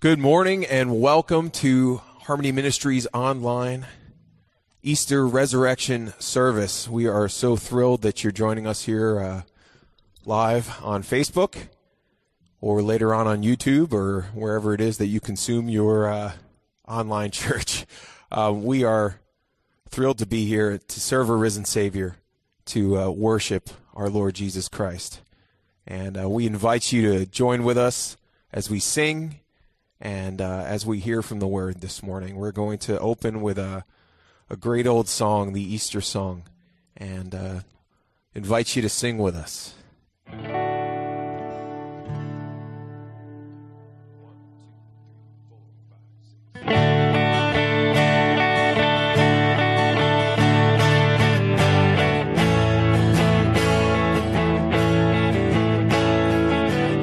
Good morning and welcome to Harmony Ministries Online Easter Resurrection Service. We are so thrilled that you're joining us here uh, live on Facebook or later on on YouTube or wherever it is that you consume your uh, online church. Uh, we are thrilled to be here to serve a risen Savior, to uh, worship our Lord Jesus Christ. And uh, we invite you to join with us as we sing and uh, as we hear from the word this morning, we're going to open with a, a great old song, the Easter song, and uh, invite you to sing with us.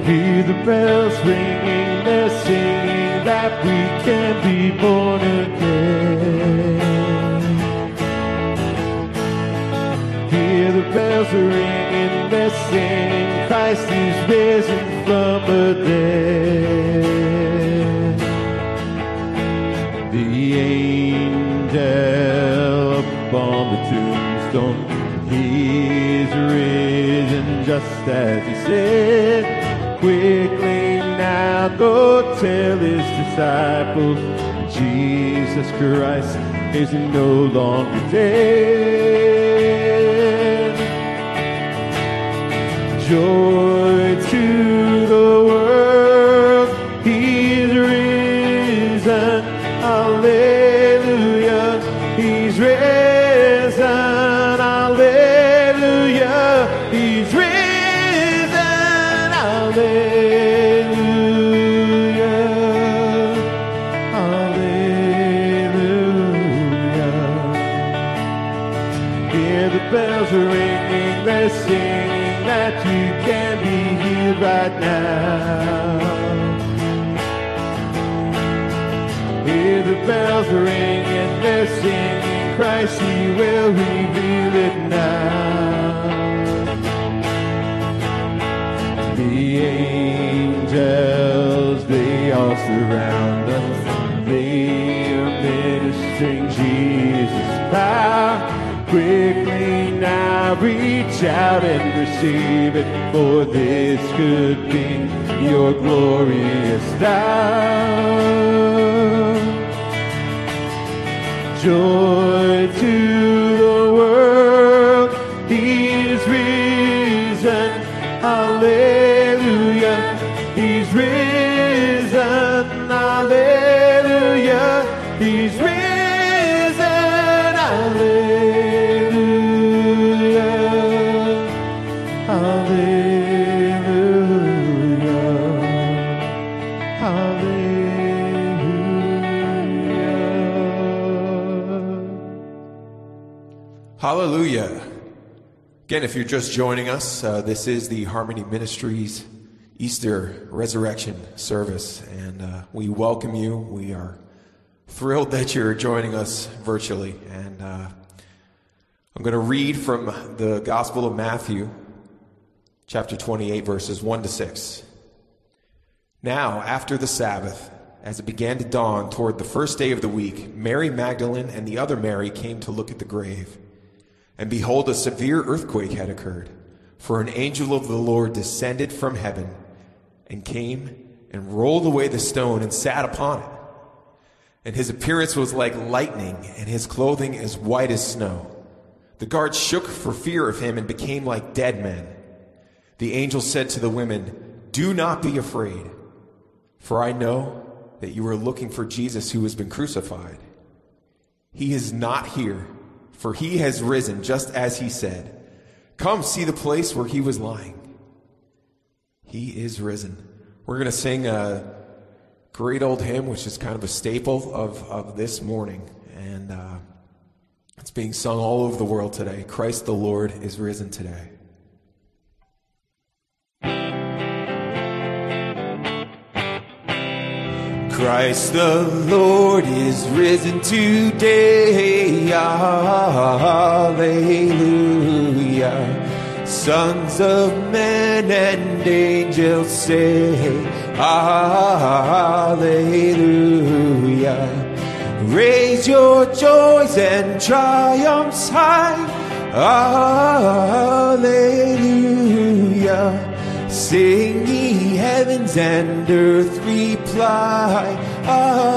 Hear the bells ringing, we can be born again. Hear the bells ringing, singing Christ is risen from the dead. The angel upon the tombstone, he is risen just as he said. Quickly now go tell his disciples Jesus Christ is no longer dead. Joy surround us. They are ministering Jesus' power. Quickly now reach out and receive it, for this could be your glorious hour. Joy Again, if you're just joining us, uh, this is the Harmony Ministries Easter Resurrection service, and uh, we welcome you. We are thrilled that you're joining us virtually. And uh, I'm going to read from the Gospel of Matthew, chapter 28, verses 1 to 6. Now, after the Sabbath, as it began to dawn toward the first day of the week, Mary Magdalene and the other Mary came to look at the grave. And behold, a severe earthquake had occurred, for an angel of the Lord descended from heaven and came and rolled away the stone and sat upon it. And his appearance was like lightning, and his clothing as white as snow. The guards shook for fear of him and became like dead men. The angel said to the women, Do not be afraid, for I know that you are looking for Jesus who has been crucified. He is not here, for he has risen just as he said. Come see the place where he was lying. He is risen. We're going to sing a great old hymn, which is kind of a staple of, of this morning. And uh, it's being sung all over the world today. Christ the Lord is risen today. Christ the Lord is risen today. Hallelujah. Sons of men and angels say, Hallelujah. Raise your joys and triumphs high. Hallelujah. Sing ye heavens and earth reply. Hallelujah.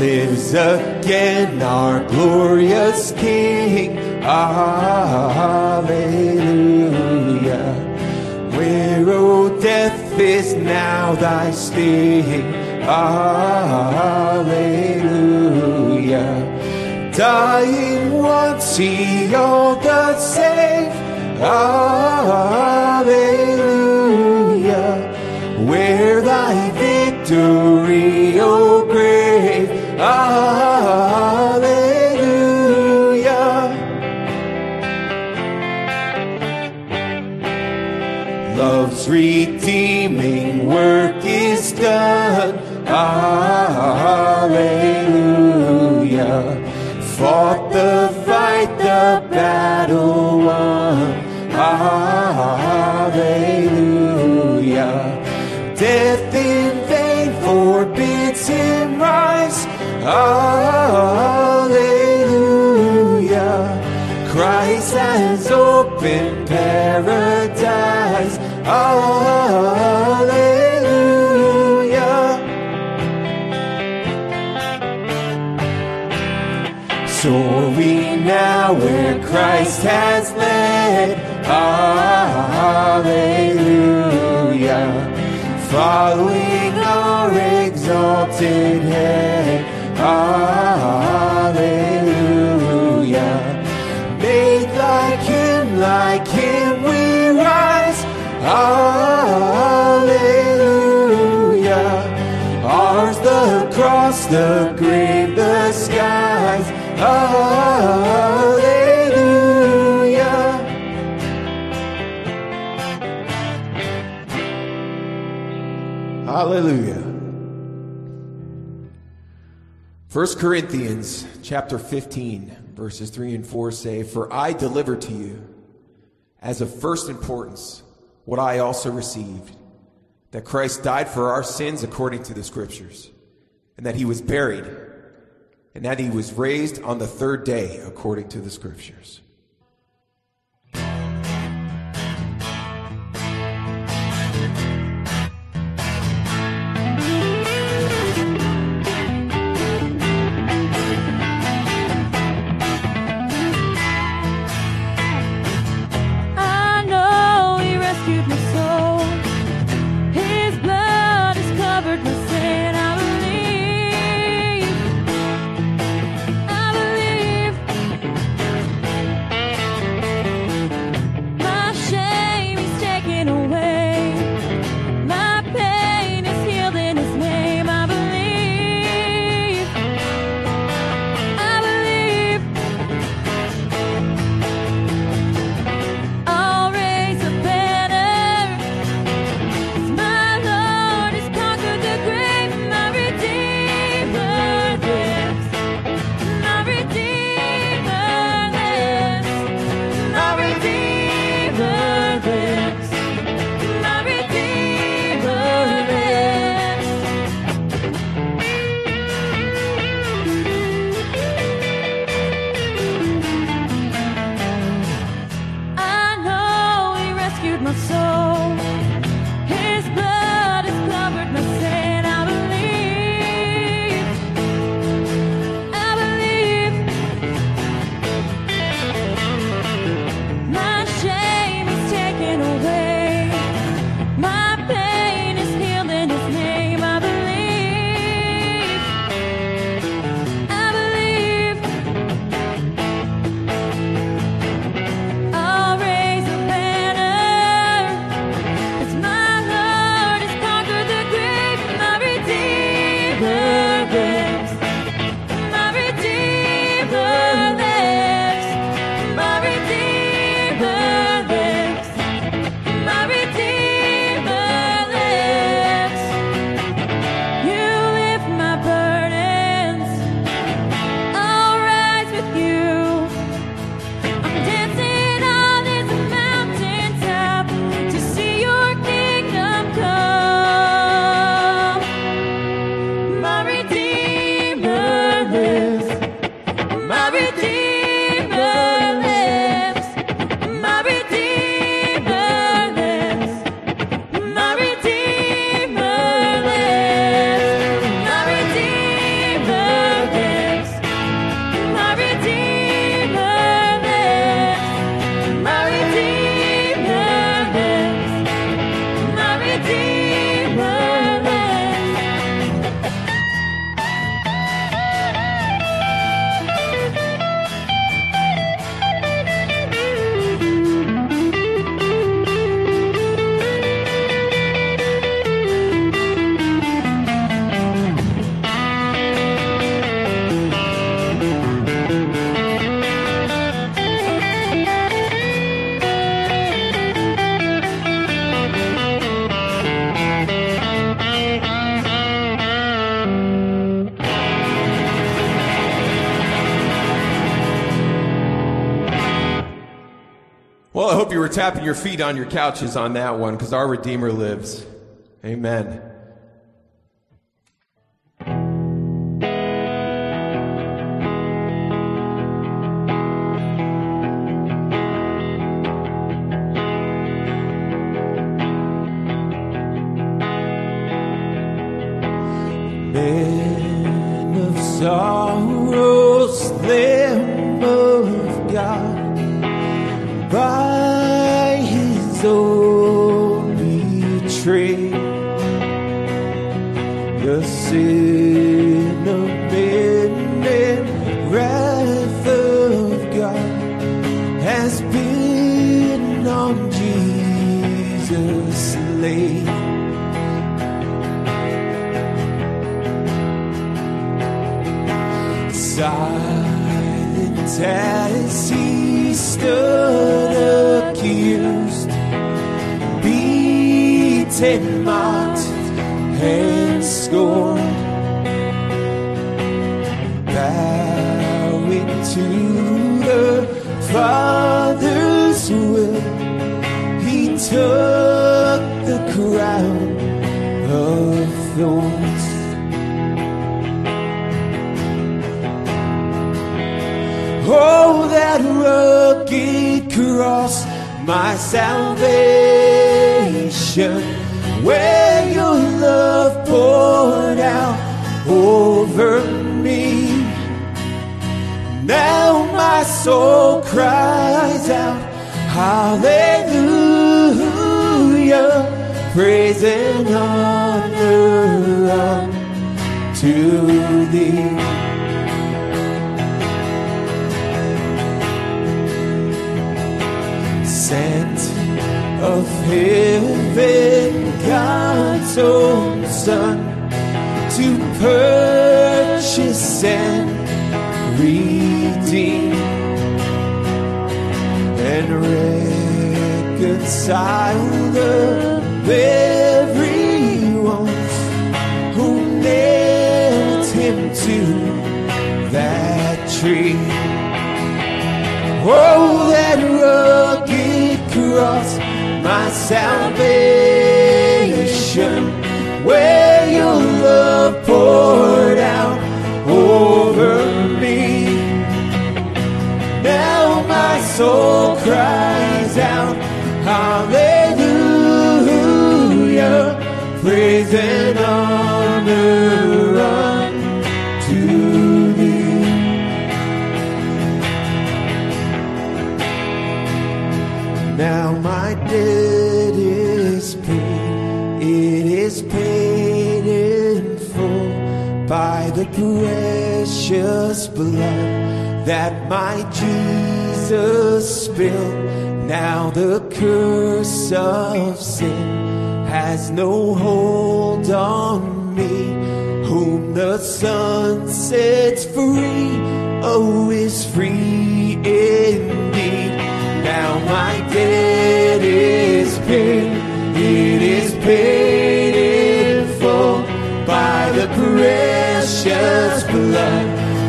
Lives again our glorious King. Hallelujah. Where, O death, is now thy sting? Hallelujah. Dying once, he all the same. Hallelujah. Where thy victory, O grave. Hallelujah. Love's redeeming work is done. Hallelujah. Fought the fight, the battle won. Hallelujah. Death in vain forbids him rise. Hallelujah. Christ has opened paradise. Hallelujah. Christ has led. Hallelujah. Following our exalted head. Hallelujah. Made like him, like him we rise. Hallelujah. Ours the cross, the grave, the skies. Hallelujah. Hallelujah. 1 Corinthians chapter 15 verses 3 and 4 say, "For I delivered to you as of first importance what I also received, that Christ died for our sins according to the scriptures, and that he was buried, and that he was raised on the third day according to the scriptures." You were tapping your feet on your couches on that one because our Redeemer lives. Amen. Silent cross, my salvation, where your love poured out over me. Now my soul cries out, Hallelujah, praise and honor unto thee. Heaven, God's own Son, to purchase and redeem and reconcile the very ones who nailed him to that tree. Oh, that my salvation, where your love poured out over me. Now my soul cries out, Hallelujah, praise and honor precious blood that my Jesus spilled. Now the curse of sin has no hold on me, whom the Son sets free, oh, is free indeed. Now my debt is paid, it is paid in full by the precious blood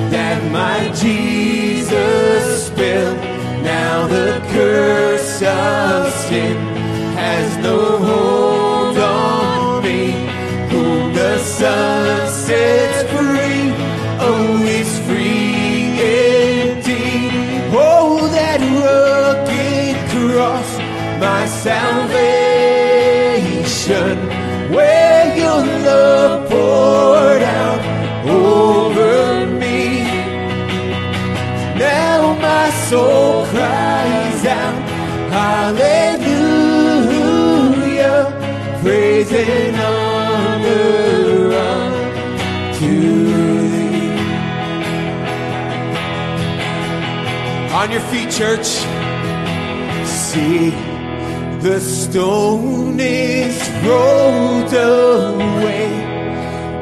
that my Jesus spilled. Now the curse of sin has no hold your feet, church. See, the stone is rolled away.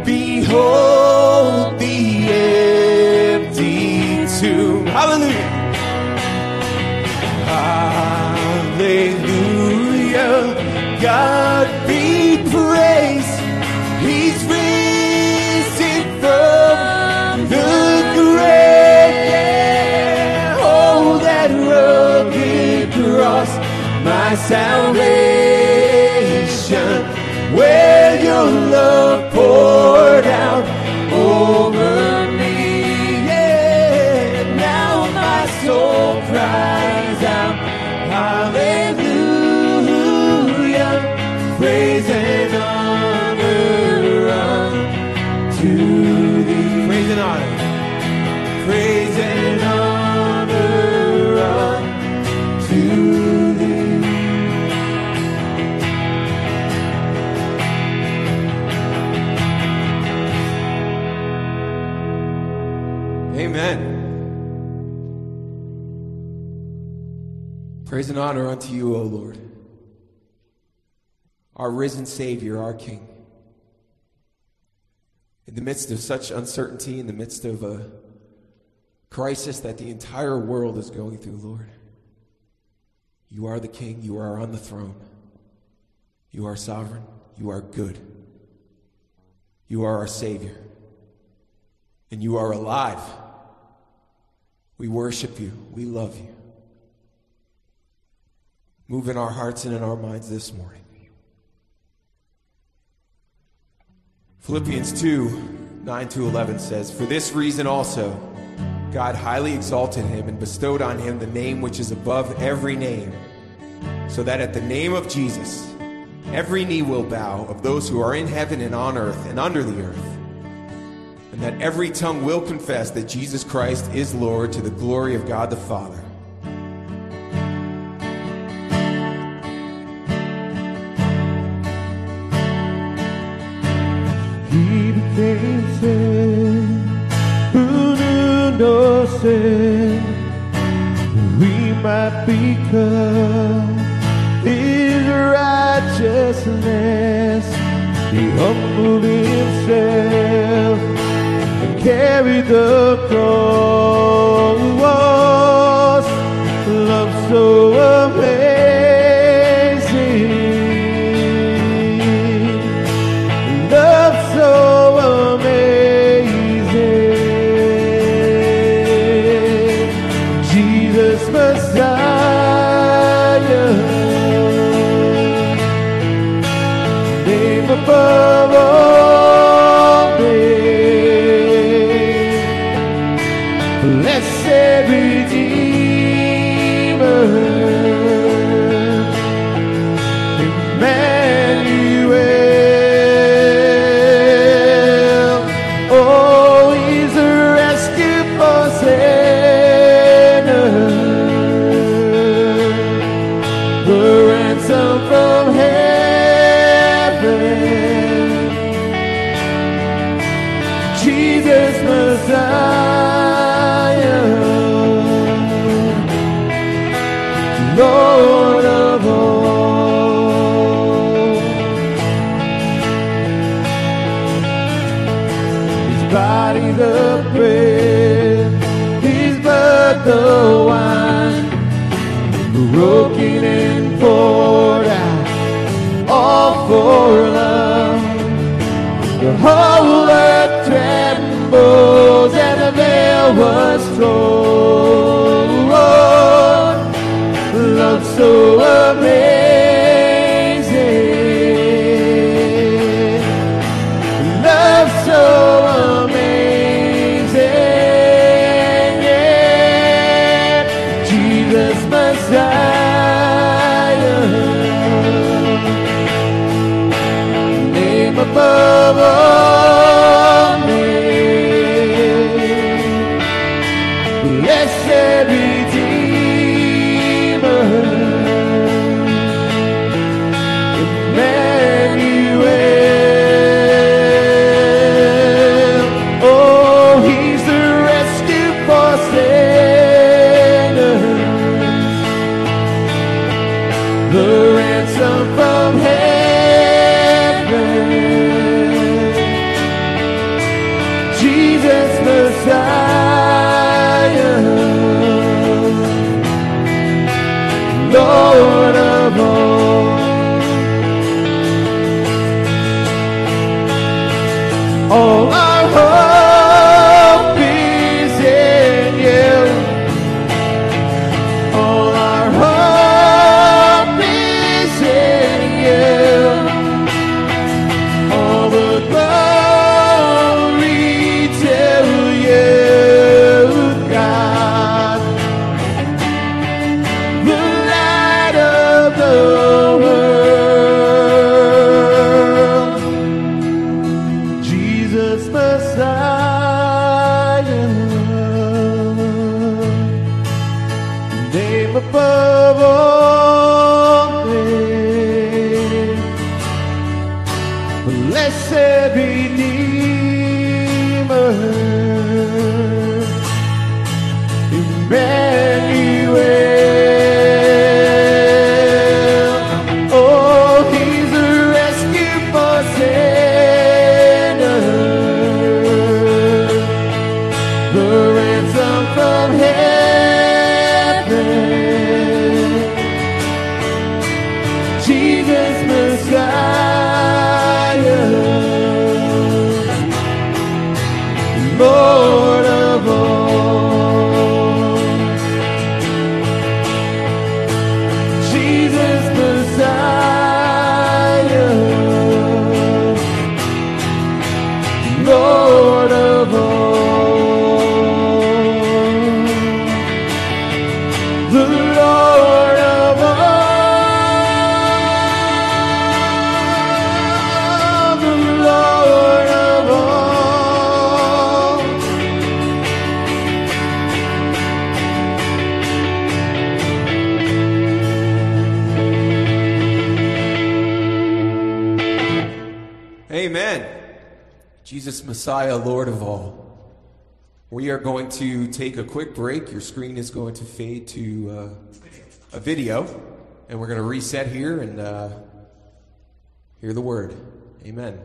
Behold the empty tomb. Hallelujah. Hallelujah. God salvation, Praise and honor unto you, O Lord, our risen Savior, our King. In the midst of such uncertainty, in the midst of a crisis that the entire world is going through, Lord, you are the King, you are on the throne, you are sovereign, you are good, you are our Savior, and you are alive. We worship you, we love you. Move in our hearts and in our minds this morning. Philippians 2 9 to 11 says, For this reason also, God highly exalted him and bestowed on him the name which is above every name, so that at the name of Jesus, every knee will bow of those who are in heaven and on earth and under the earth, and that every tongue will confess that Jesus Christ is Lord to the glory of God the Father. Sin. We might become his righteousness. He humbled himself and carried the cross. Lord of all. Messiah, Lord of all. We are going to take a quick break. Your screen is going to fade to uh, a video, and we're going to reset here and uh, hear the word. Amen.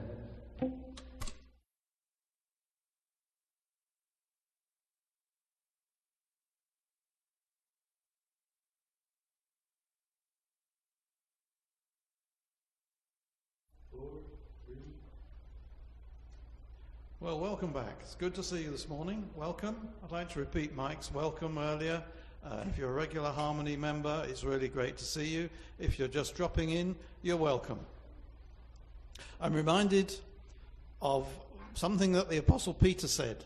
Well, welcome back. It's good to see you this morning. Welcome. I'd like to repeat Mike's welcome earlier. Uh, if you're a regular Harmony member, it's really great to see you. If you're just dropping in, you're welcome. I'm reminded of something that the Apostle Peter said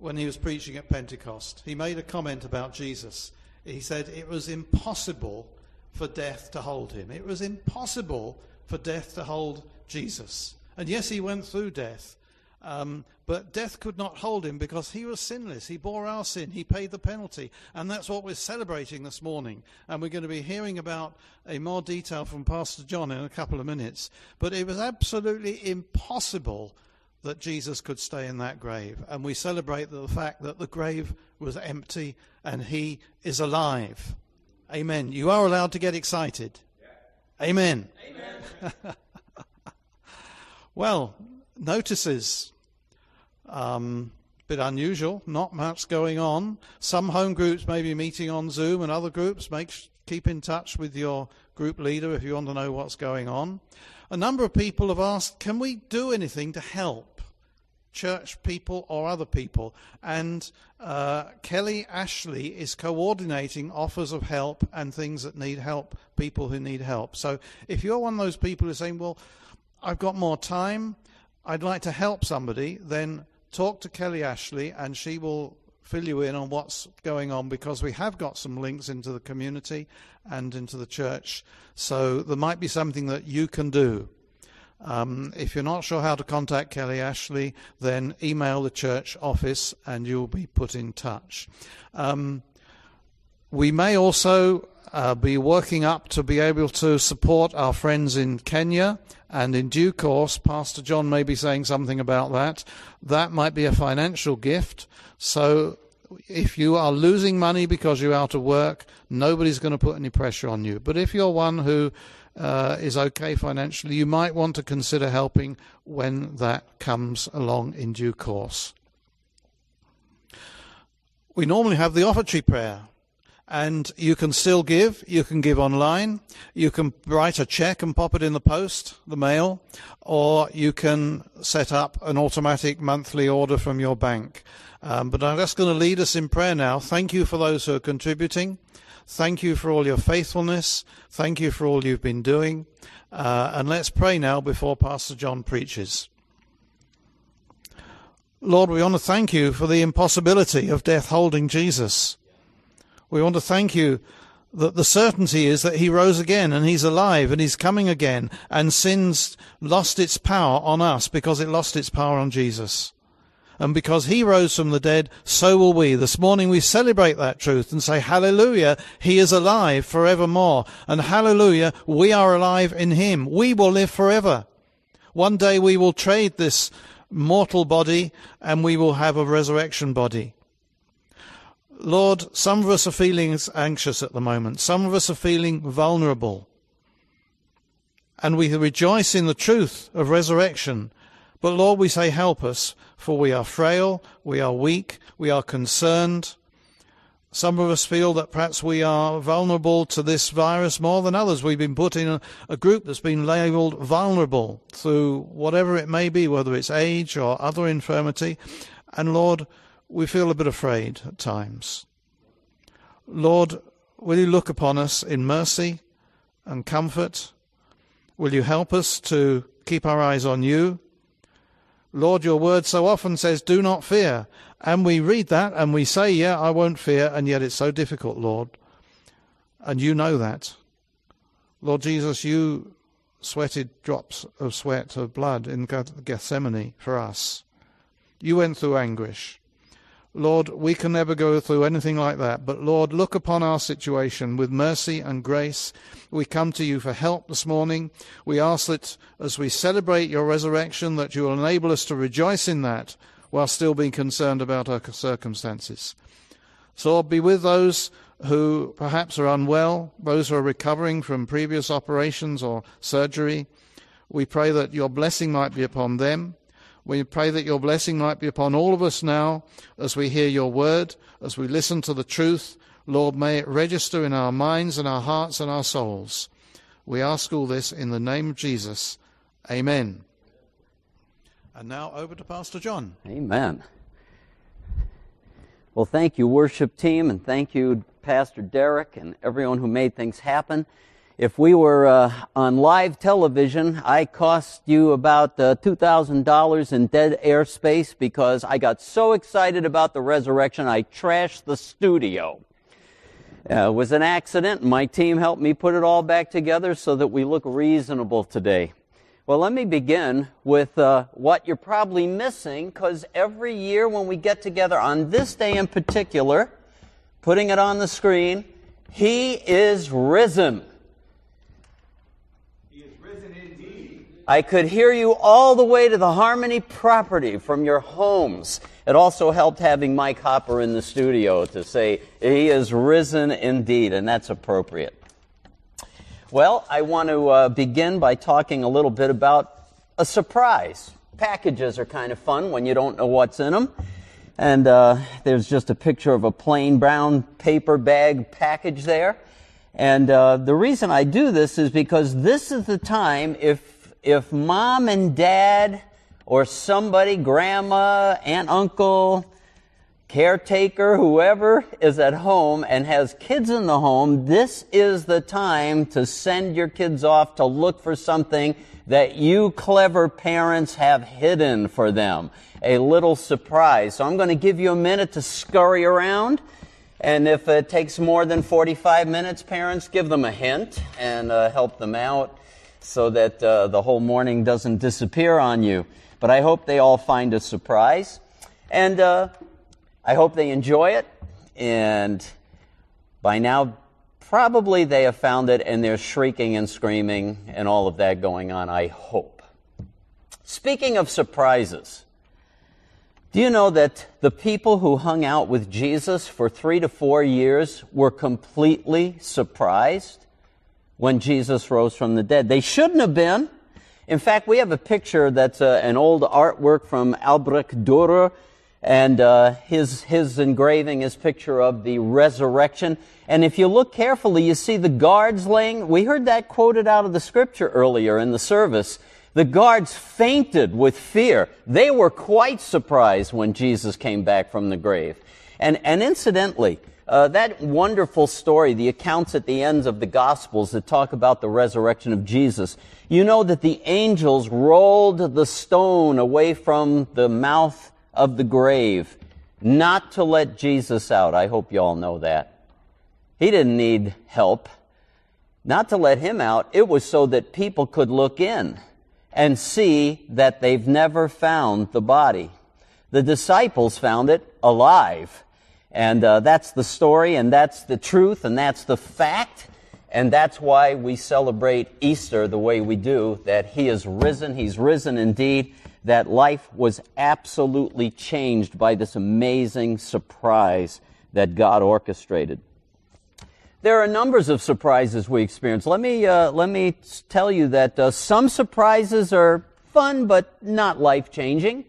when he was preaching at Pentecost. He made a comment about Jesus. He said it was impossible for death to hold him. It was impossible for death to hold Jesus. And yes, he went through death. Um, but death could not hold him because he was sinless. He bore our sin. He paid the penalty. And that's what we're celebrating this morning. And we're going to be hearing about a more detail from Pastor John in a couple of minutes. But it was absolutely impossible that Jesus could stay in that grave. And we celebrate the fact that the grave was empty and he is alive. Amen. You are allowed to get excited. Amen. Amen. well, notices. Um, bit unusual, not much going on. Some home groups may be meeting on Zoom, and other groups make keep in touch with your group leader if you want to know what's going on. A number of people have asked, can we do anything to help church people or other people? And uh, Kelly Ashley is coordinating offers of help and things that need help, people who need help. So if you're one of those people who's saying, well, I've got more time, I'd like to help somebody, then talk to Kelly Ashley and she will fill you in on what's going on because we have got some links into the community and into the church. So there might be something that you can do. Um, if you're not sure how to contact Kelly Ashley, then email the church office and you'll be put in touch. Um, we may also uh, be working up to be able to support our friends in Kenya, and in due course, Pastor John may be saying something about that. That might be a financial gift. So if you are losing money because you're out of work, nobody's going to put any pressure on you. But if you're one who uh, is okay financially, you might want to consider helping when that comes along in due course. We normally have the offertory prayer. And you can still give. You can give online. You can write a check and pop it in the post, the mail, or you can set up an automatic monthly order from your bank. Um, but I'm just going to lead us in prayer now. Thank you for those who are contributing. Thank you for all your faithfulness. Thank you for all you've been doing. Uh, and let's pray now before Pastor John preaches. Lord, we want to thank you for the impossibility of death holding Jesus. We want to thank you that the certainty is that he rose again and he's alive and he's coming again and sin's lost its power on us because it lost its power on Jesus. And because he rose from the dead, so will we. This morning we celebrate that truth and say, hallelujah, he is alive forevermore. And hallelujah, we are alive in him. We will live forever. One day we will trade this mortal body and we will have a resurrection body. Lord, some of us are feeling anxious at the moment. Some of us are feeling vulnerable. And we rejoice in the truth of resurrection. But Lord, we say, help us, for we are frail, we are weak, we are concerned. Some of us feel that perhaps we are vulnerable to this virus more than others. We've been put in a, a, group that's been labeled vulnerable through whatever it may be, whether it's age or other infirmity. And Lord, we feel a bit afraid at times. Lord, will you look upon us in mercy and comfort? Will you help us to keep our eyes on you? Lord, your word so often says, do not fear. And we read that and we say, yeah, I won't fear. And yet it's so difficult, Lord. And you know that. Lord Jesus, you sweated drops of sweat of blood in Gethsemane for us. You went through anguish. Lord, we can never go through anything like that, but Lord, look upon our situation with mercy and grace. We come to you for help this morning. We ask that as we celebrate your resurrection, that you will enable us to rejoice in that while still being concerned about our circumstances. So Lord, be with those who perhaps are unwell, those who are recovering from previous operations or surgery. We pray that your blessing might be upon them. We pray that your blessing might be upon all of us now as we hear your word, as we listen to the truth. Lord, may it register in our minds and our hearts and our souls. We ask all this in the name of Jesus. Amen. And now over to Pastor John. Amen. Well, thank you, worship team, and thank you, Pastor Derek, and everyone who made things happen. If we were uh, on live television, I cost you about uh, $2,000 in dead airspace because I got so excited about the resurrection, I trashed the studio. Uh, it was an accident. My team helped me put it all back together so that we look reasonable today. Well, let me begin with uh, what you're probably missing because every year when we get together on this day in particular, putting it on the screen, He is risen. I could hear you all the way to the Harmony property from your homes. It also helped having Mike Hopper in the studio to say, He is risen indeed, and that's appropriate. Well, I want to uh, begin by talking a little bit about a surprise. Packages are kind of fun when you don't know what's in them. And uh, there's just a picture of a plain brown paper bag package there. And uh, the reason I do this is because this is the time, if if mom and dad or somebody, grandma, aunt, uncle, caretaker, whoever is at home and has kids in the home, this is the time to send your kids off to look for something that you clever parents have hidden for them. A little surprise. So I'm going to give you a minute to scurry around. And if it takes more than 45 minutes, parents, give them a hint and uh, help them out so that uh, the whole morning doesn't disappear on you. But I hope they all find a surprise. And uh, I hope they enjoy it. And by now, probably they have found it and they're shrieking and screaming and all of that going on, I hope. Speaking of surprises, do you know that the people who hung out with Jesus for three to four years were completely surprised? When Jesus rose from the dead. They shouldn't have been. In fact, we have a picture that's uh, an old artwork from Albrecht Dürer, and uh, his his engraving is picture of the resurrection. And if you look carefully, you see the guards laying. We heard that quoted out of the scripture earlier in the service. The guards fainted with fear. They were quite surprised when Jesus came back from the grave. And and incidentally, uh, that wonderful story, the accounts at the ends of the Gospels that talk about the resurrection of Jesus, you know that the angels rolled the stone away from the mouth of the grave, not to let Jesus out. I hope you all know that. He didn't need help. Not to let him out, it was so that people could look in and see that they've never found the body. The disciples found it alive. And uh, that's the story, and that's the truth, and that's the fact. And that's why we celebrate Easter the way we do, that He is risen, He's risen indeed, that life was absolutely changed by this amazing surprise that God orchestrated. There are numbers of surprises we experience. Let me, uh, let me tell you that uh, some surprises are fun, but not life changing.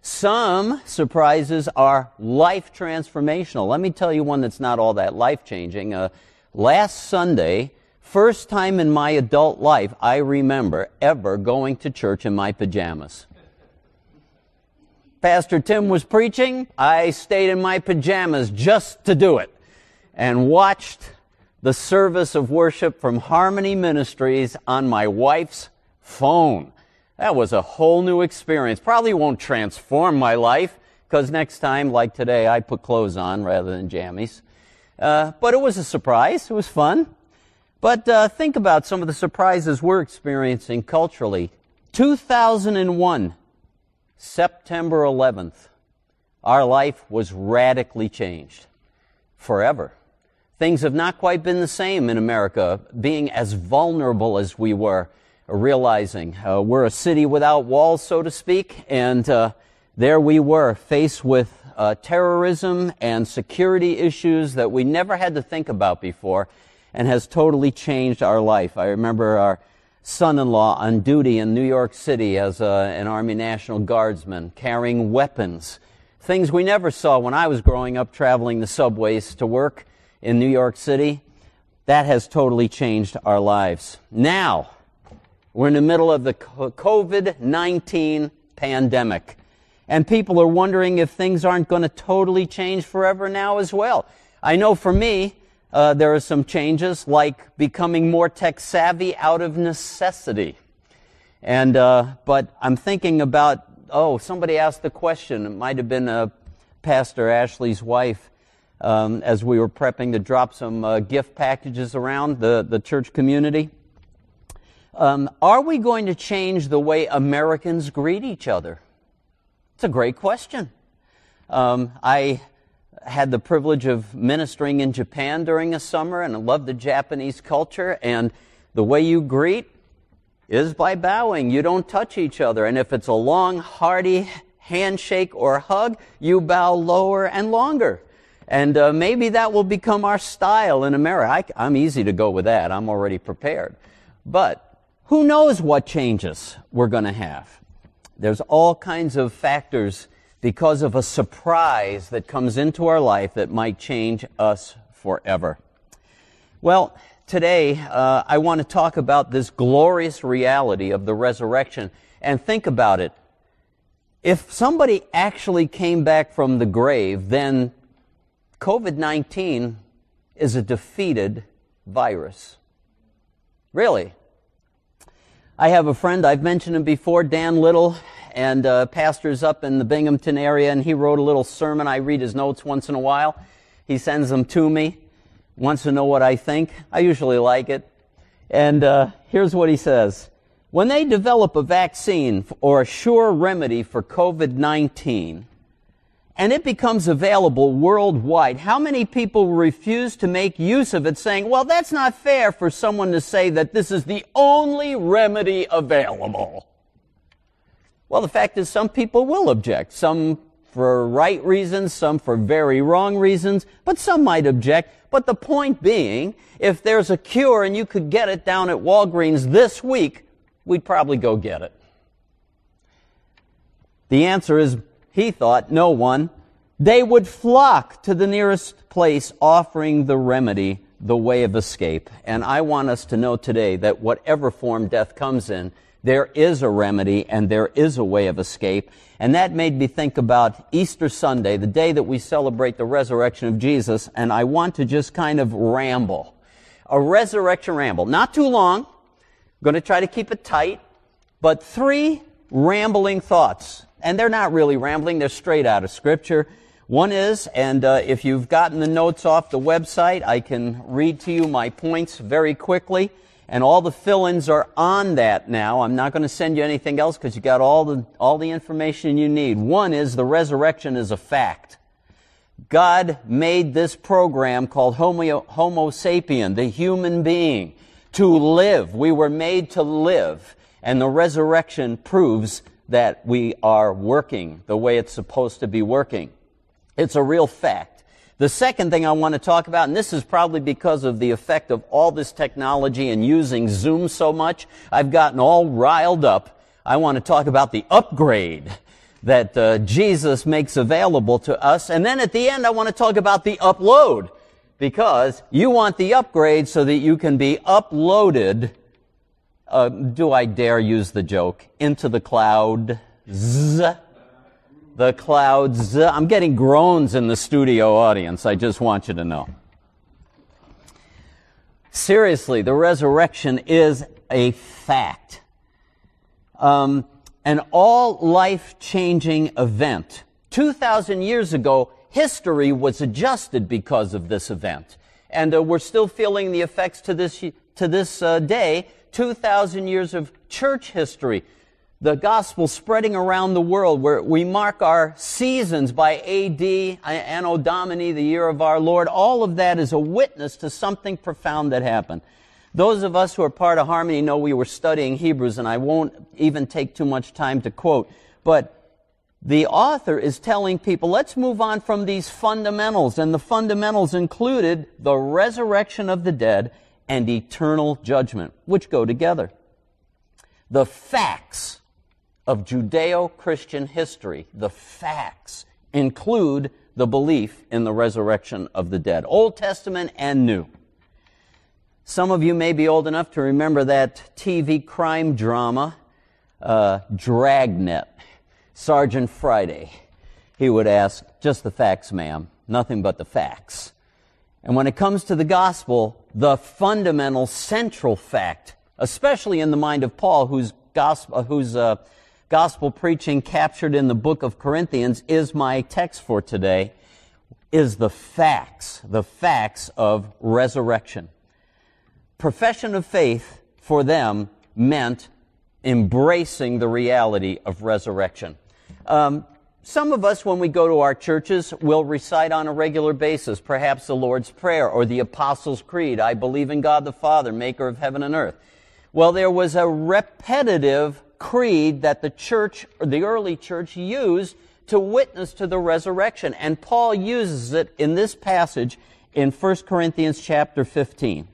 Some surprises are life transformational. Let me tell you one that's not all that life changing. Uh, last Sunday, first time in my adult life I remember ever going to church in my pajamas. Pastor Tim was preaching. I stayed in my pajamas just to do it and watched the service of worship from Harmony Ministries on my wife's phone. That was a whole new experience. Probably won't transform my life because next time, like today, I put clothes on rather than jammies. Uh, but it was a surprise. It was fun. But uh, think about some of the surprises we're experiencing culturally. 2001, September 11th, our life was radically changed forever. Things have not quite been the same in America, being as vulnerable as we were, realizing uh, we're a city without walls, so to speak, and uh, there we were faced with uh, terrorism and security issues that we never had to think about before and has totally changed our life. I remember our son-in-law on duty in New York City as a, an Army National Guardsman, carrying weapons, things we never saw when I was growing up traveling the subways to work in New York City. That has totally changed our lives. Now, we're in the middle of the COVID-19 pandemic. And people are wondering if things aren't going to totally change forever now as well. I know for me, uh, there are some changes like becoming more tech savvy out of necessity. And, uh, but I'm thinking about, oh, somebody asked the question. It might have been uh, Pastor Ashley's wife um, as we were prepping to drop some uh, gift packages around the, the church community. Um, are we going to change the way Americans greet each other? It's a great question. Um, I had the privilege of ministering in Japan during a summer, and I love the Japanese culture. And the way you greet is by bowing. You don't touch each other. And if it's a long, hearty handshake or hug, you bow lower and longer. And uh, maybe that will become our style in America. I, I'm easy to go with that. I'm already prepared. But who knows what changes we're going to have? There's all kinds of factors because of a surprise that comes into our life that might change us forever. Well, today uh, I want to talk about this glorious reality of the resurrection and think about it. If somebody actually came back from the grave, then COVID 19 is a defeated virus. Really. I have a friend, I've mentioned him before, Dan Little and uh, pastors up in the Binghamton area, and he wrote a little sermon. I read his notes once in a while. He sends them to me, wants to know what I think. I usually like it. And uh, here's what he says. When they develop a vaccine or a sure remedy for COVID-19, and it becomes available worldwide, how many people refuse to make use of it saying, well, that's not fair for someone to say that this is the only remedy available? Well, the fact is some people will object. Some for right reasons, some for very wrong reasons, but some might object. But the point being, if there's a cure and you could get it down at Walgreens this week, we'd probably go get it. The answer is, he thought, no one. They would flock to the nearest place offering the remedy, the way of escape. And I want us to know today that whatever form death comes in, there is a remedy and there is a way of escape. And that made me think about Easter Sunday, the day that we celebrate the resurrection of Jesus. And I want to just kind of ramble. A resurrection ramble. Not too long. I'm going to try to keep it tight. But three rambling thoughts. And they're not really rambling. They're straight out of scripture. One is, and uh, if you've gotten the notes off the website, I can read to you my points very quickly and all the fill-ins are on that now. I'm not going to send you anything else because you got all the, all the information you need. One is the resurrection is a fact. God made this program called Homo, Homo sapien, the human being, to live. We were made to live. And the resurrection proves that we are working the way it's supposed to be working. It's a real fact. The second thing I want to talk about, and this is probably because of the effect of all this technology and using Zoom so much, I've gotten all riled up. I want to talk about the upgrade that uh, Jesus makes available to us. And then at the end, I want to talk about the upload because you want the upgrade so that you can be uploaded. Uh, do I dare use the joke? Into the cloud. Z. The clouds. I'm getting groans in the studio audience. I just want you to know. Seriously, the resurrection is a fact. Um, an all life changing event. 2,000 years ago, history was adjusted because of this event. And uh, we're still feeling the effects to this, to this uh, day. 2,000 years of church history. The gospel spreading around the world where we mark our seasons by AD, Anno Domini, the year of our Lord. All of that is a witness to something profound that happened. Those of us who are part of Harmony know we were studying Hebrews, and I won't even take too much time to quote, but the author is telling people, let's move on from these fundamentals. And the fundamentals included the resurrection of the dead and eternal judgment, which go together. The facts of Judeo Christian history, the facts, include the belief in the resurrection of the dead, Old Testament and New. Some of you may be old enough to remember that TV crime drama, uh, Dragnet. Sergeant Friday. He would ask, just the facts, ma'am. Nothing but the facts. And when it comes to the gospel, the fundamental central fact, especially in the mind of Paul, whose gospel, whose, uh, gospel preaching captured in the book of Corinthians is my text for today, is the facts, the facts of resurrection profession of faith for them meant embracing the reality of resurrection. Um, some of us, when we go to our churches, will recite on a regular basis, perhaps the Lord's Prayer or the Apostles' Creed. I believe in God the Father, maker of heaven and earth. Well, there was a repetitive creed that the church, or the early church, used to witness to the resurrection. And Paul uses it in this passage in 1 Corinthians chapter 15.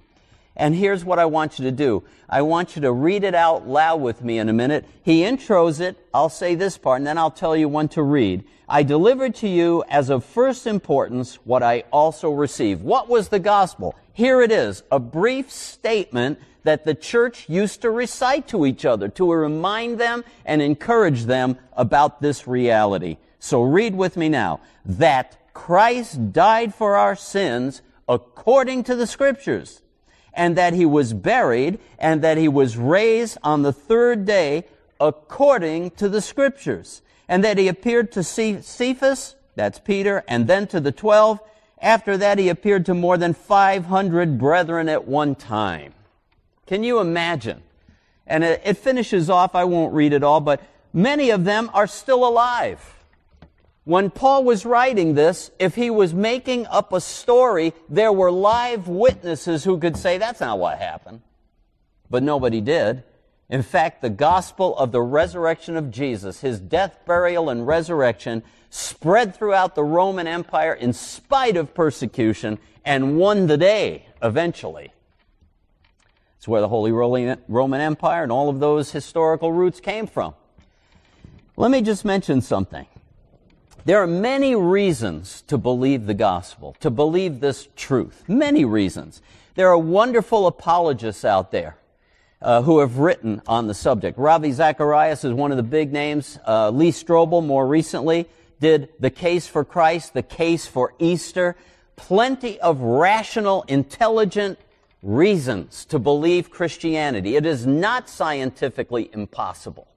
And here's what I want you to do. I want you to read it out loud with me in a minute. He intros it. I'll say this part and then I'll tell you when to read. I delivered to you as of first importance what I also received. What was the gospel? Here it is. A brief statement that the church used to recite to each other to remind them and encourage them about this reality. So read with me now. That Christ died for our sins according to the scriptures and that he was buried, and that he was raised on the third day according to the scriptures, and that he appeared to Cephas, that's Peter, and then to the twelve. After that, he appeared to more than 500 brethren at one time. Can you imagine? And it, finishes off, I won't read it all, but many of them are still alive. When Paul was writing this, if he was making up a story, there were live witnesses who could say, that's not what happened. But nobody did. In fact, the gospel of the resurrection of Jesus, his death, burial, and resurrection, spread throughout the Roman Empire in spite of persecution and won the day eventually. It's where the Holy Roman Empire and all of those historical roots came from. Let me just mention something. There are many reasons to believe the gospel, to believe this truth. Many reasons. There are wonderful apologists out there uh, who have written on the subject. Ravi Zacharias is one of the big names. Uh, Lee Strobel, more recently, did The Case for Christ, The Case for Easter. Plenty of rational, intelligent reasons to believe Christianity. It is not scientifically impossible.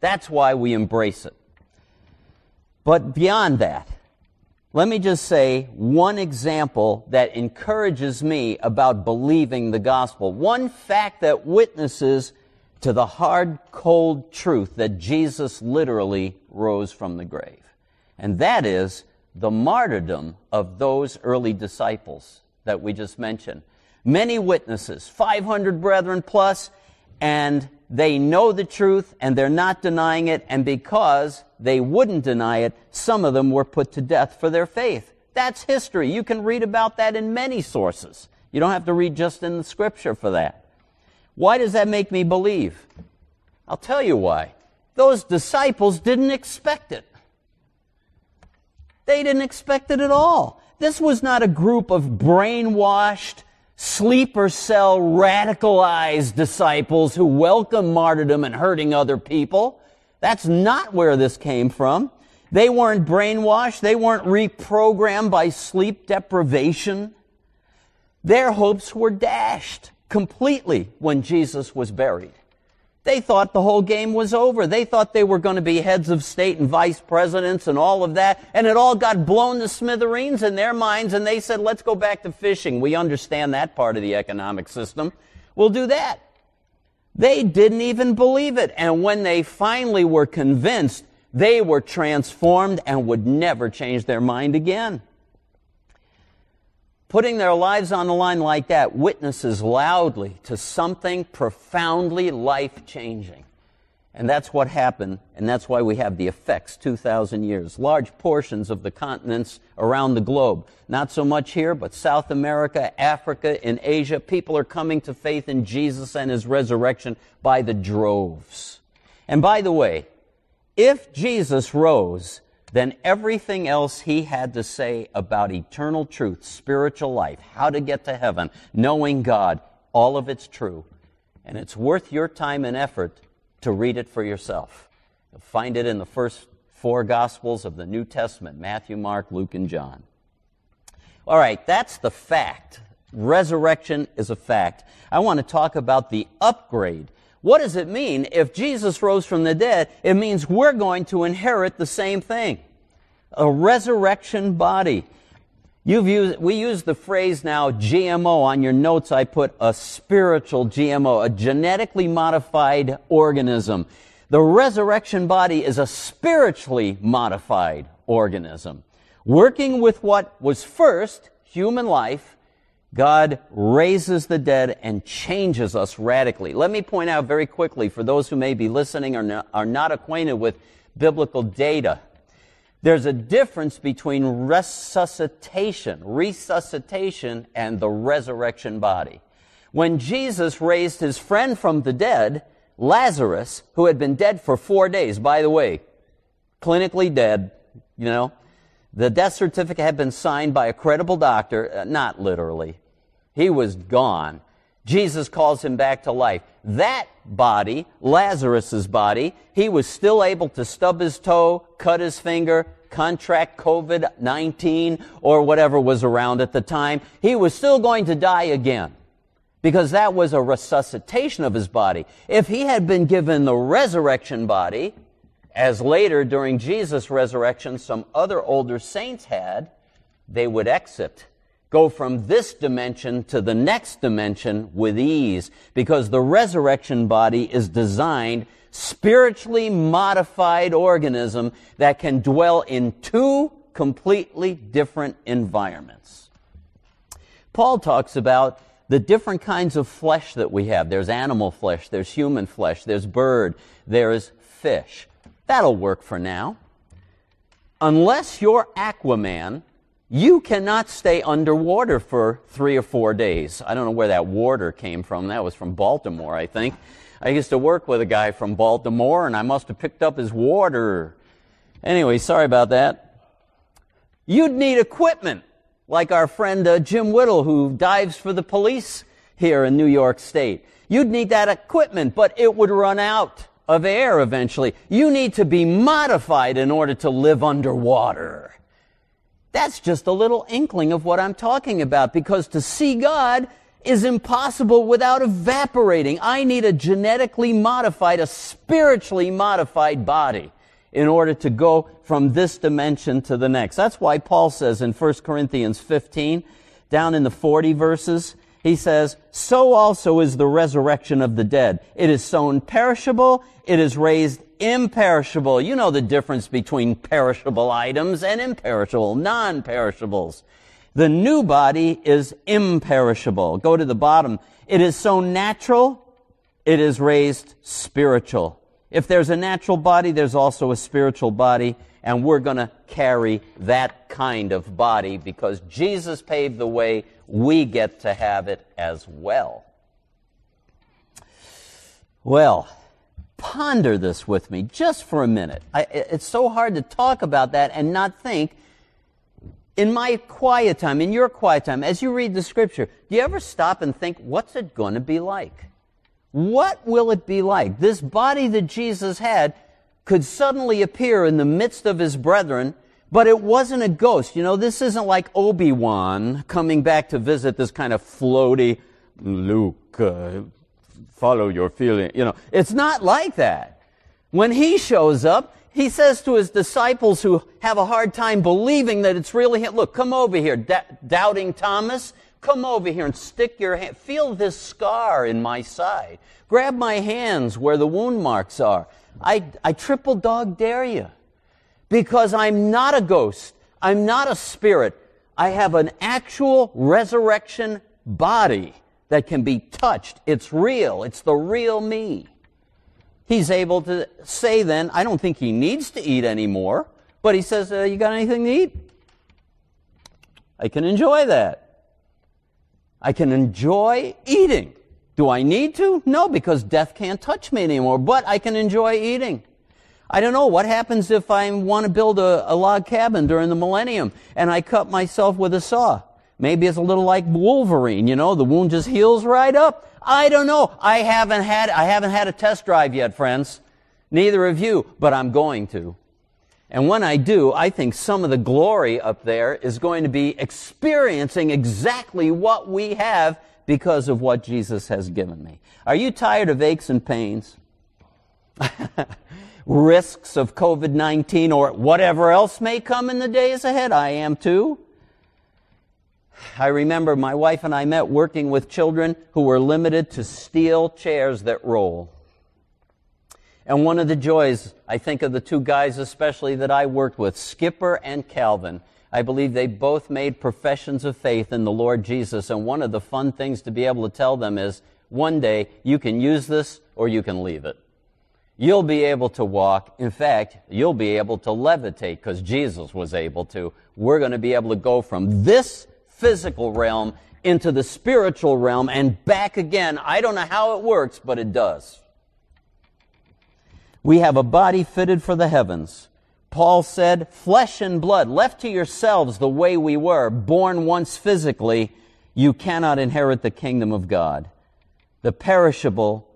That's why we embrace it. But beyond that, let me just say one example that encourages me about believing the gospel. One fact that witnesses to the hard, cold truth that Jesus literally rose from the grave. And that is the martyrdom of those early disciples that we just mentioned. Many witnesses, 500 brethren plus, and they know the truth and they're not denying it, and because they wouldn't deny it, some of them were put to death for their faith. That's history. You can read about that in many sources. You don't have to read just in the scripture for that. Why does that make me believe? I'll tell you why. Those disciples didn't expect it. They didn't expect it at all. This was not a group of brainwashed, sleeper cell, radicalized disciples who welcome martyrdom and hurting other people. That's not where this came from. They weren't brainwashed. They weren't reprogrammed by sleep deprivation. Their hopes were dashed completely when Jesus was buried. They thought the whole game was over. They thought they were going to be heads of state and vice presidents and all of that. And it all got blown to smithereens in their minds. And they said, let's go back to fishing. We understand that part of the economic system. We'll do that. They didn't even believe it. And when they finally were convinced, they were transformed and would never change their mind again. Putting their lives on the line like that witnesses loudly to something profoundly life changing. And that's what happened, and that's why we have the effects 2,000 years. Large portions of the continents around the globe. Not so much here, but South America, Africa, and Asia, people are coming to faith in Jesus and his resurrection by the droves. And by the way, if Jesus rose, then everything else he had to say about eternal truth, spiritual life, how to get to heaven, knowing God, all of it's true. And it's worth your time and effort to read it for yourself. You'll find it in the first four Gospels of the New Testament Matthew, Mark, Luke, and John. All right, that's the fact. Resurrection is a fact. I want to talk about the upgrade what does it mean? If Jesus rose from the dead, it means we're going to inherit the same thing. A resurrection body. You've used, we use the phrase now GMO. On your notes, I put a spiritual GMO, a genetically modified organism. The resurrection body is a spiritually modified organism, working with what was first human life God raises the dead and changes us radically. Let me point out very quickly for those who may be listening or are not acquainted with biblical data. There's a difference between resuscitation, resuscitation, and the resurrection body. When Jesus raised his friend from the dead, Lazarus, who had been dead for four days, by the way, clinically dead, you know, the death certificate had been signed by a credible doctor, uh, not literally, he was gone. Jesus calls him back to life. That body, Lazarus's body, he was still able to stub his toe, cut his finger, contract COVID-19 or whatever was around at the time. He was still going to die again because that was a resuscitation of his body. If he had been given the resurrection body, as later during Jesus' resurrection some other older saints had, they would exit go from this dimension to the next dimension with ease because the resurrection body is designed spiritually modified organism that can dwell in two completely different environments. Paul talks about the different kinds of flesh that we have. There's animal flesh, there's human flesh, there's bird, there's fish. That'll work for now. Unless you're Aquaman, you cannot stay underwater for three or four days. I don't know where that water came from. That was from Baltimore, I think. I used to work with a guy from Baltimore, and I must have picked up his water. Anyway, sorry about that. You'd need equipment, like our friend uh, Jim Whittle, who dives for the police here in New York State. You'd need that equipment, but it would run out of air eventually. You need to be modified in order to live underwater. That's just a little inkling of what I'm talking about because to see God is impossible without evaporating. I need a genetically modified, a spiritually modified body in order to go from this dimension to the next. That's why Paul says in 1 Corinthians 15, down in the 40 verses, he says, so also is the resurrection of the dead. It is sown perishable, it is raised imperishable. You know the difference between perishable items and imperishable, non-perishables. The new body is imperishable. Go to the bottom. It is so natural, it is raised spiritual. If there's a natural body, there's also a spiritual body, and we're going to carry that kind of body because Jesus paved the way. We get to have it as well. Well, ponder this with me just for a minute. I, it's so hard to talk about that and not think. In my quiet time, in your quiet time, as you read the scripture, do you ever stop and think, what's it going to be like? What will it be like? This body that Jesus had could suddenly appear in the midst of his brethren, but it wasn't a ghost. You know, this isn't like Obi-Wan coming back to visit this kind of floaty, Luke, uh, follow your feeling. You know, it's not like that. When he shows up, he says to his disciples who have a hard time believing that it's really him, look, come over here, D- doubting Thomas. Come over here and stick your hand. Feel this scar in my side. Grab my hands where the wound marks are. I, I triple dog dare you. Because I'm not a ghost. I'm not a spirit. I have an actual resurrection body that can be touched. It's real. It's the real me. He's able to say then, I don't think he needs to eat anymore, but he says, uh, You got anything to eat? I can enjoy that. I can enjoy eating. Do I need to? No, because death can't touch me anymore, but I can enjoy eating. I don't know, what happens if I want to build a, a log cabin during the millennium and I cut myself with a saw? Maybe it's a little like Wolverine, you know, the wound just heals right up. I don't know. I haven't had, I haven't had a test drive yet, friends. Neither of you, but I'm going to. And when I do, I think some of the glory up there is going to be experiencing exactly what we have because of what Jesus has given me. Are you tired of aches and pains? Risks of COVID-19 or whatever else may come in the days ahead? I am too. I remember my wife and I met working with children who were limited to steel chairs that roll. And one of the joys, I think of the two guys especially that I worked with, Skipper and Calvin. I believe they both made professions of faith in the Lord Jesus. And one of the fun things to be able to tell them is one day you can use this or you can leave it. You'll be able to walk. In fact, you'll be able to levitate because Jesus was able to. We're going to be able to go from this physical realm into the spiritual realm and back again. I don't know how it works, but it does. We have a body fitted for the heavens. Paul said, flesh and blood, left to yourselves the way we were, born once physically, you cannot inherit the kingdom of God. The perishable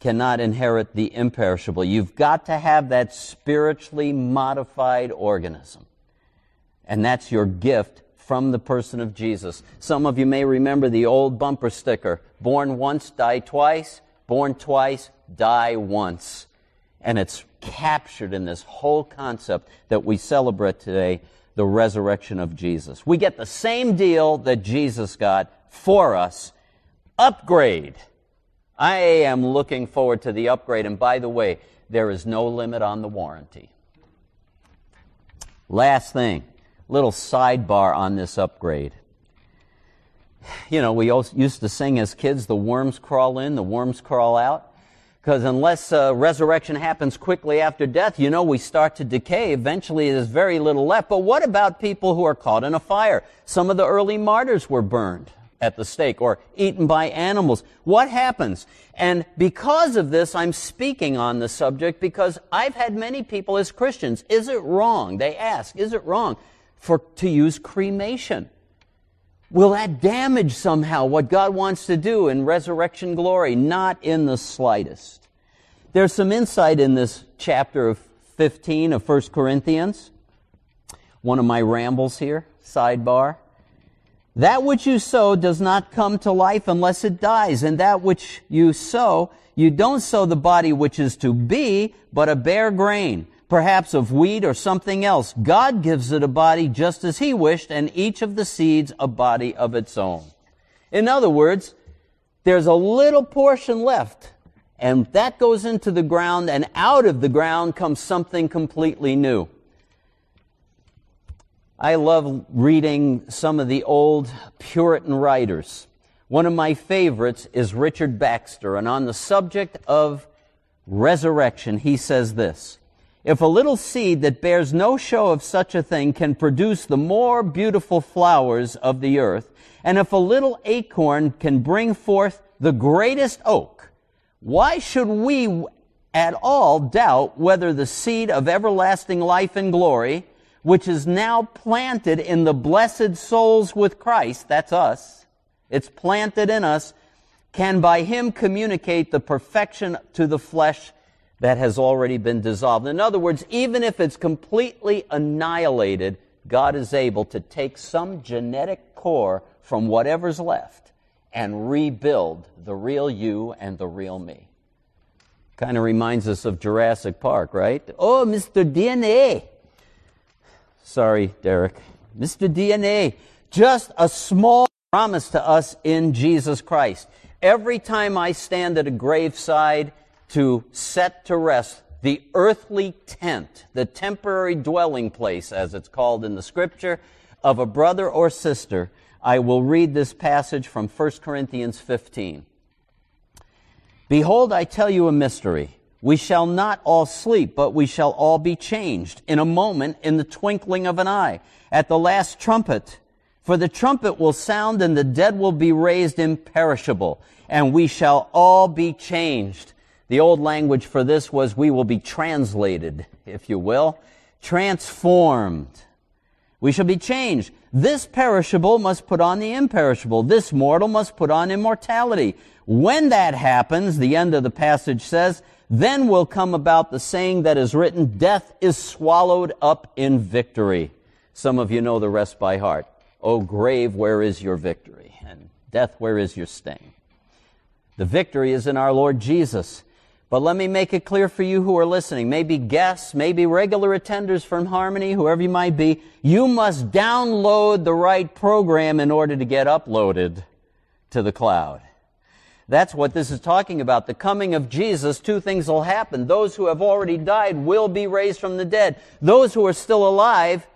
cannot inherit the imperishable. You've got to have that spiritually modified organism. And that's your gift from the person of Jesus. Some of you may remember the old bumper sticker, born once, die twice, born twice, die once. And it's captured in this whole concept that we celebrate today, the resurrection of Jesus. We get the same deal that Jesus got for us. Upgrade. I am looking forward to the upgrade. And by the way, there is no limit on the warranty. Last thing, little sidebar on this upgrade. You know, we used to sing as kids, the worms crawl in, the worms crawl out. Because unless uh, resurrection happens quickly after death, you know, we start to decay. Eventually, there's very little left. But what about people who are caught in a fire? Some of the early martyrs were burned at the stake or eaten by animals. What happens? And because of this, I'm speaking on the subject because I've had many people as Christians, is it wrong? They ask, is it wrong for, to use cremation? Will that damage somehow what God wants to do in resurrection glory? Not in the slightest. There's some insight in this chapter of 15 of 1 Corinthians. One of my rambles here, sidebar. That which you sow does not come to life unless it dies, and that which you sow, you don't sow the body which is to be, but a bare grain perhaps of wheat or something else. God gives it a body just as He wished, and each of the seeds a body of its own. In other words, there's a little portion left, and that goes into the ground, and out of the ground comes something completely new. I love reading some of the old Puritan writers. One of my favorites is Richard Baxter, and on the subject of resurrection, he says this. If a little seed that bears no show of such a thing can produce the more beautiful flowers of the earth, and if a little acorn can bring forth the greatest oak, why should we at all doubt whether the seed of everlasting life and glory, which is now planted in the blessed souls with Christ, that's us, it's planted in us, can by him communicate the perfection to the flesh that has already been dissolved. In other words, even if it's completely annihilated, God is able to take some genetic core from whatever's left and rebuild the real you and the real me. Kind of reminds us of Jurassic Park, right? Oh, Mr. DNA. Sorry, Derek. Mr. DNA. Just a small promise to us in Jesus Christ. Every time I stand at a graveside to set to rest the earthly tent, the temporary dwelling place, as it's called in the scripture, of a brother or sister, I will read this passage from 1 Corinthians 15. Behold, I tell you a mystery. We shall not all sleep, but we shall all be changed in a moment, in the twinkling of an eye, at the last trumpet. For the trumpet will sound and the dead will be raised imperishable, and we shall all be changed. The old language for this was we will be translated, if you will, transformed. We shall be changed. This perishable must put on the imperishable. This mortal must put on immortality. When that happens, the end of the passage says, then will come about the saying that is written, death is swallowed up in victory. Some of you know the rest by heart. O grave, where is your victory? And death, where is your sting? The victory is in our Lord Jesus. But let me make it clear for you who are listening, maybe guests, maybe regular attenders from Harmony, whoever you might be, you must download the right program in order to get uploaded to the cloud. That's what this is talking about. The coming of Jesus, two things will happen. Those who have already died will be raised from the dead. Those who are still alive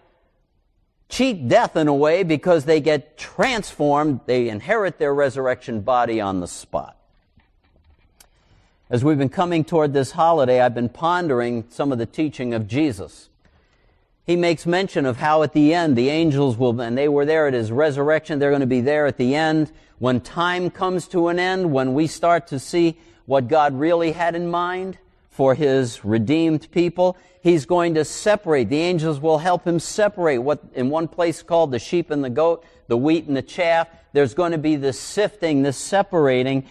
cheat death in a way because they get transformed, they inherit their resurrection body on the spot. As we've been coming toward this holiday, I've been pondering some of the teaching of Jesus. He makes mention of how at the end the angels will, and they were there at his resurrection, they're going to be there at the end. When time comes to an end, when we start to see what God really had in mind, for his redeemed people. He's going to separate. The angels will help him separate what in one place called the sheep and the goat, the wheat and the chaff. There's going to be this sifting, this separating.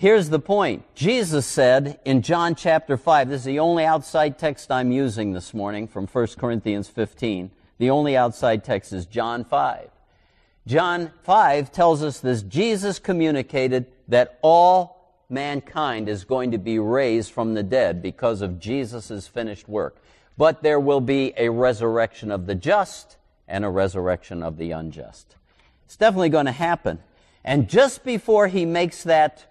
Here's the point. Jesus said in John chapter 5, this is the only outside text I'm using this morning from 1 Corinthians 15. The only outside text is John 5. John 5 tells us this Jesus communicated that all mankind is going to be raised from the dead because of Jesus' finished work. But there will be a resurrection of the just and a resurrection of the unjust. It's definitely going to happen. And just before he makes that,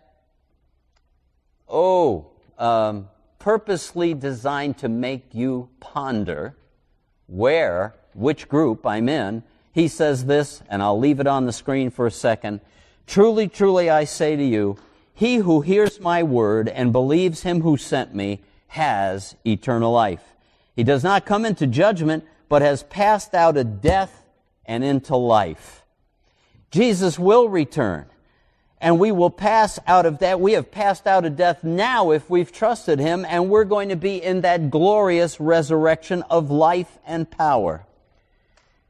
oh, um, purposely designed to make you ponder where, which group I'm in, he says this, and I'll leave it on the screen for a second. Truly, truly, I say to you, he who hears my word and believes him who sent me has eternal life. He does not come into judgment, but has passed out of death and into life. Jesus will return, and we will pass out of that. We have passed out of death now if we've trusted him, and we're going to be in that glorious resurrection of life and power.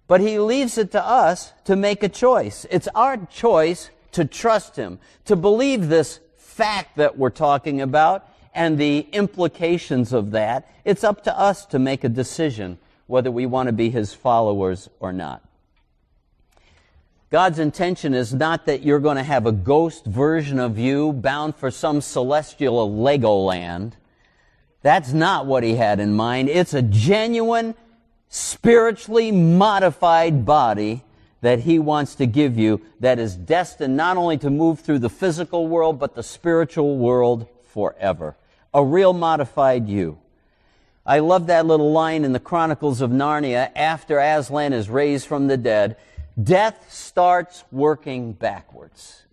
But he leaves it to us to make a choice. It's our choice to trust Him, to believe this fact that we're talking about and the implications of that. It's up to us to make a decision whether we want to be His followers or not. God's intention is not that you're going to have a ghost version of you bound for some celestial Legoland. That's not what he had in mind. It's a genuine, spiritually modified body that He wants to give you that is destined not only to move through the physical world, but the spiritual world forever. A real modified you. I love that little line in the Chronicles of Narnia after Aslan is raised from the dead. Death starts working backwards.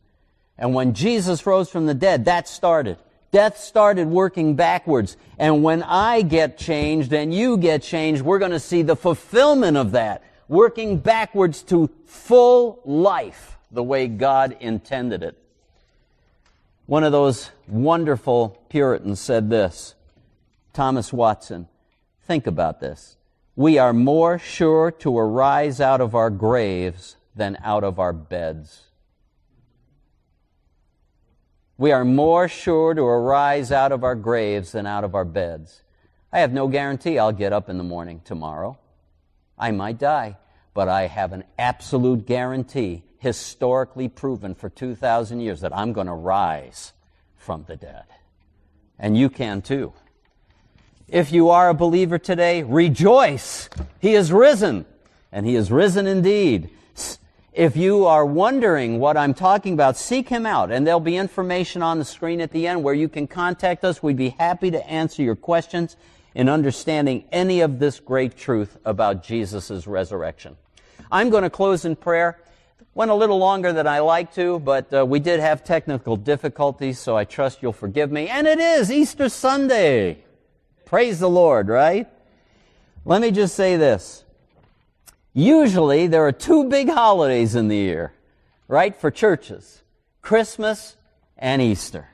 And when Jesus rose from the dead, that started. Death started working backwards. And when I get changed and you get changed, we're going to see the fulfillment of that, working backwards to full life the way God intended it. One of those wonderful Puritans said this Thomas Watson, think about this. We are more sure to arise out of our graves than out of our beds. We are more sure to arise out of our graves than out of our beds. I have no guarantee I'll get up in the morning tomorrow. I might die, but I have an absolute guarantee, historically proven for 2,000 years, that I'm going to rise from the dead. And you can too. If you are a believer today, rejoice. He is risen, and He is risen indeed. If you are wondering what I'm talking about, seek him out, and there'll be information on the screen at the end where you can contact us. We'd be happy to answer your questions in understanding any of this great truth about Jesus' resurrection. I'm going to close in prayer. Went a little longer than I like to, but uh, we did have technical difficulties, so I trust you'll forgive me. And it is Easter Sunday. Praise the Lord, right? Let me just say this. Usually there are two big holidays in the year, right, for churches. Christmas and Easter.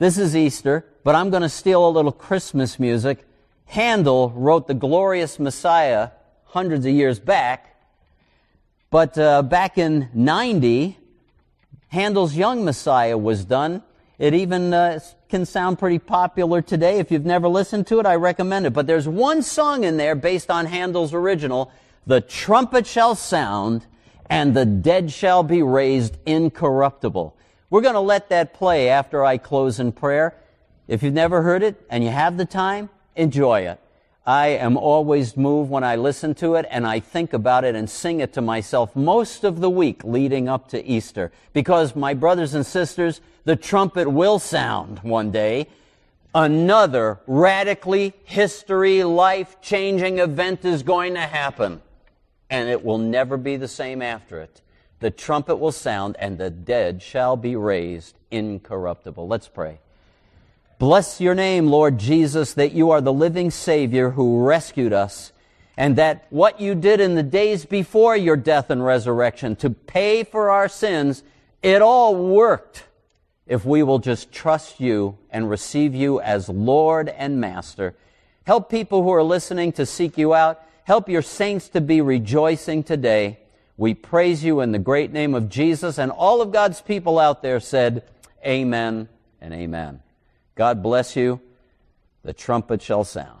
This is Easter, but I'm going to steal a little Christmas music. Handel wrote the glorious Messiah hundreds of years back, but uh, back in 90, Handel's Young Messiah was done. It even uh, can sound pretty popular today. If you've never listened to it, I recommend it. But there's one song in there based on Handel's original the trumpet shall sound and the dead shall be raised incorruptible. We're going to let that play after I close in prayer. If you've never heard it and you have the time, enjoy it. I am always moved when I listen to it and I think about it and sing it to myself most of the week leading up to Easter. Because my brothers and sisters, the trumpet will sound one day. Another radically history life changing event is going to happen and it will never be the same after it. The trumpet will sound, and the dead shall be raised incorruptible. Let's pray. Bless your name, Lord Jesus, that you are the living Savior who rescued us, and that what you did in the days before your death and resurrection to pay for our sins, it all worked if we will just trust you and receive you as Lord and Master. Help people who are listening to seek you out. Help your saints to be rejoicing today. We praise you in the great name of Jesus. And all of God's people out there said, Amen and amen. God bless you. The trumpet shall sound.